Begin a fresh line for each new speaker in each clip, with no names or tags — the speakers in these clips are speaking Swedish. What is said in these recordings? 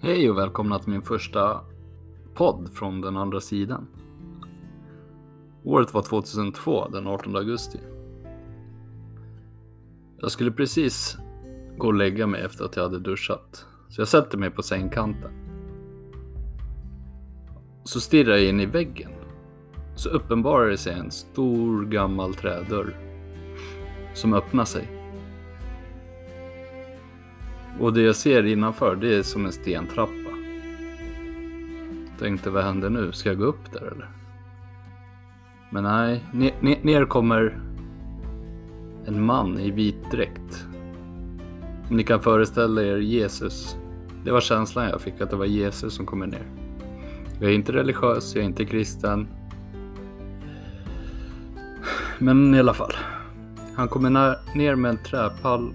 Hej och välkomna till min första podd från den andra sidan. Året var 2002, den 18 augusti. Jag skulle precis gå och lägga mig efter att jag hade duschat. Så jag sätter mig på sängkanten. Så stirrar jag in i väggen. Så uppenbarar det sig en stor gammal trädörr. Som öppnar sig. Och det jag ser innanför det är som en stentrappa. Tänkte vad händer nu? Ska jag gå upp där eller? Men nej, ner, ner, ner kommer en man i vit dräkt. Om ni kan föreställa er Jesus. Det var känslan jag fick att det var Jesus som kommer ner. Jag är inte religiös, jag är inte kristen. Men i alla fall. Han kommer ner med en träpall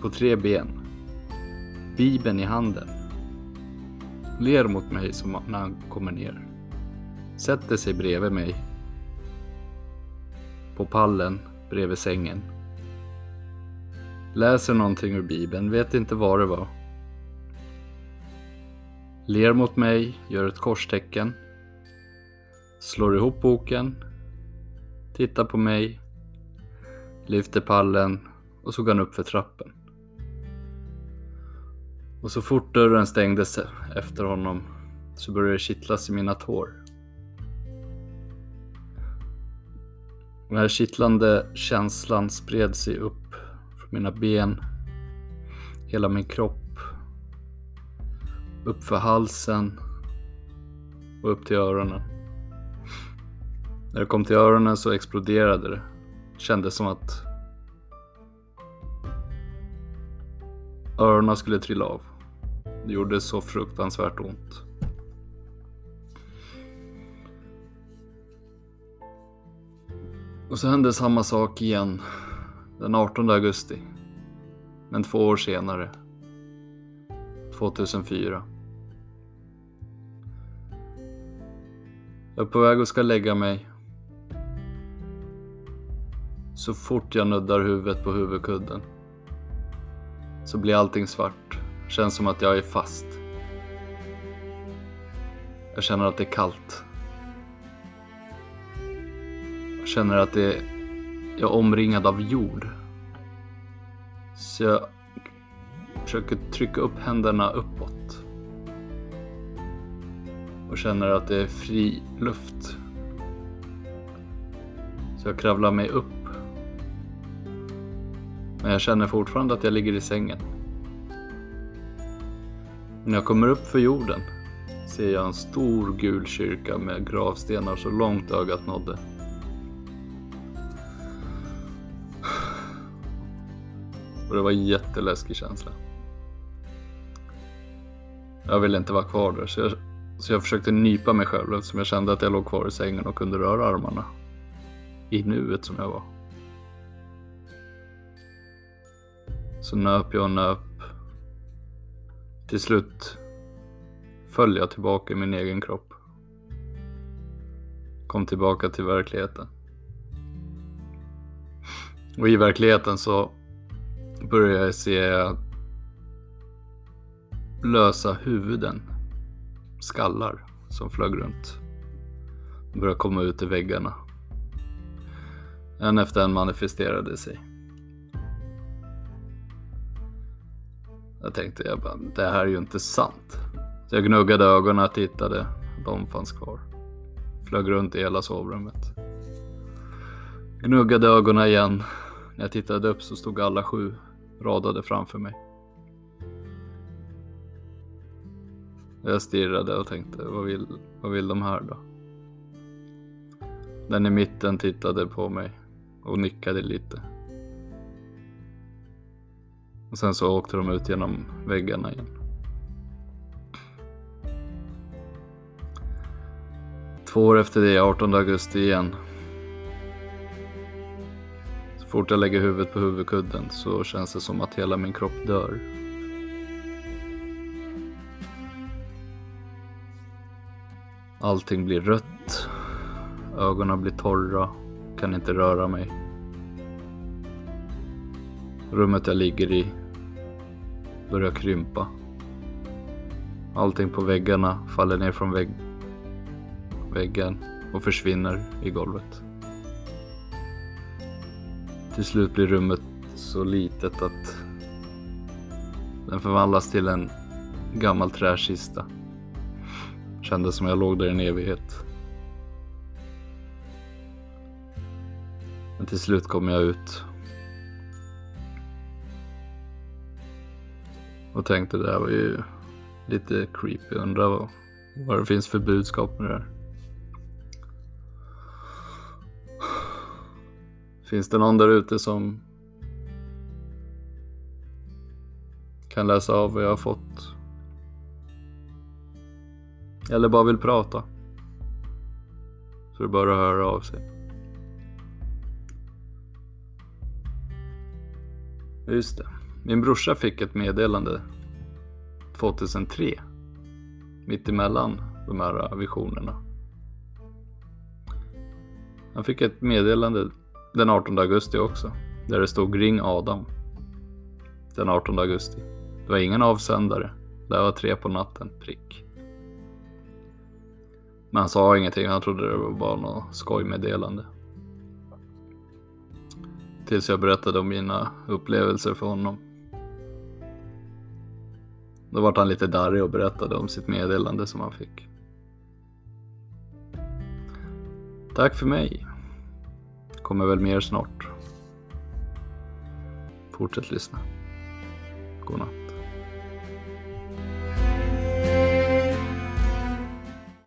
på tre ben. Bibeln i handen. Ler mot mig som när han kommer ner. Sätter sig bredvid mig. På pallen bredvid sängen. Läser någonting ur Bibeln, vet inte vad det var. Ler mot mig, gör ett korstecken. Slår ihop boken. Tittar på mig. Lyfter pallen och så går han upp för trappen. Och så fort dörren stängdes efter honom så började det kittlas i mina tår. Den här kittlande känslan spred sig upp från mina ben, hela min kropp, upp för halsen och upp till öronen. När det kom till öronen så exploderade det. det kändes som att öronen skulle trilla av. Det gjorde så fruktansvärt ont. Och så hände samma sak igen den 18 augusti. Men två år senare. 2004. Jag är på väg och ska lägga mig. Så fort jag nuddar huvudet på huvudkudden så blir allting svart. Känns som att jag är fast. Jag känner att det är kallt. Jag känner att det är, jag är omringad av jord. Så jag försöker trycka upp händerna uppåt. Och känner att det är fri luft. Så jag kravlar mig upp. Men jag känner fortfarande att jag ligger i sängen. När jag kommer upp för jorden ser jag en stor gul kyrka med gravstenar så långt ögat nådde. Och det var en jätteläskig känsla. Jag ville inte vara kvar där så jag, så jag försökte nypa mig själv eftersom jag kände att jag låg kvar i sängen och kunde röra armarna. I nuet som jag var. Så nöp jag och nöp till slut föll jag tillbaka i min egen kropp. Kom tillbaka till verkligheten. Och i verkligheten så började jag se lösa huvuden, skallar som flög runt. De Började komma ut i väggarna. En efter en manifesterade sig. Jag tänkte jag bara, det här är ju inte sant. Så jag gnuggade ögonen och tittade. De fanns kvar. Flög runt i hela sovrummet. Gnuggade ögonen igen. När jag tittade upp så stod alla sju radade framför mig. Jag stirrade och tänkte, vad vill, vad vill de här då? Den i mitten tittade på mig och nickade lite. Och sen så åkte de ut genom väggarna igen. Två år efter det, 18 augusti igen. Så fort jag lägger huvudet på huvudkudden så känns det som att hela min kropp dör. Allting blir rött. Ögonen blir torra. Kan inte röra mig. Rummet jag ligger i börjar krympa. Allting på väggarna faller ner från vägg väggen och försvinner i golvet. Till slut blir rummet så litet att den förvandlas till en gammal träkista. Kändes som jag låg där i en evighet. Men till slut kommer jag ut. Och tänkte det här var ju lite creepy. Undrar vad, vad det finns för budskap med det här. Finns det någon där ute som kan läsa av vad jag har fått? Eller bara vill prata? Så det bara höra av sig. Just det. Min brorsa fick ett meddelande 2003. Mitt emellan de här visionerna. Han fick ett meddelande den 18 augusti också. Där det stod ring Adam. Den 18 augusti. Det var ingen avsändare. Det var tre på natten, prick. Men han sa ingenting, han trodde det var bara något skojmeddelande. Tills jag berättade om mina upplevelser för honom. Då vart han lite darrig och berättade om sitt meddelande som han fick. Tack för mig. Kommer väl mer snart. Fortsätt lyssna. Godnatt.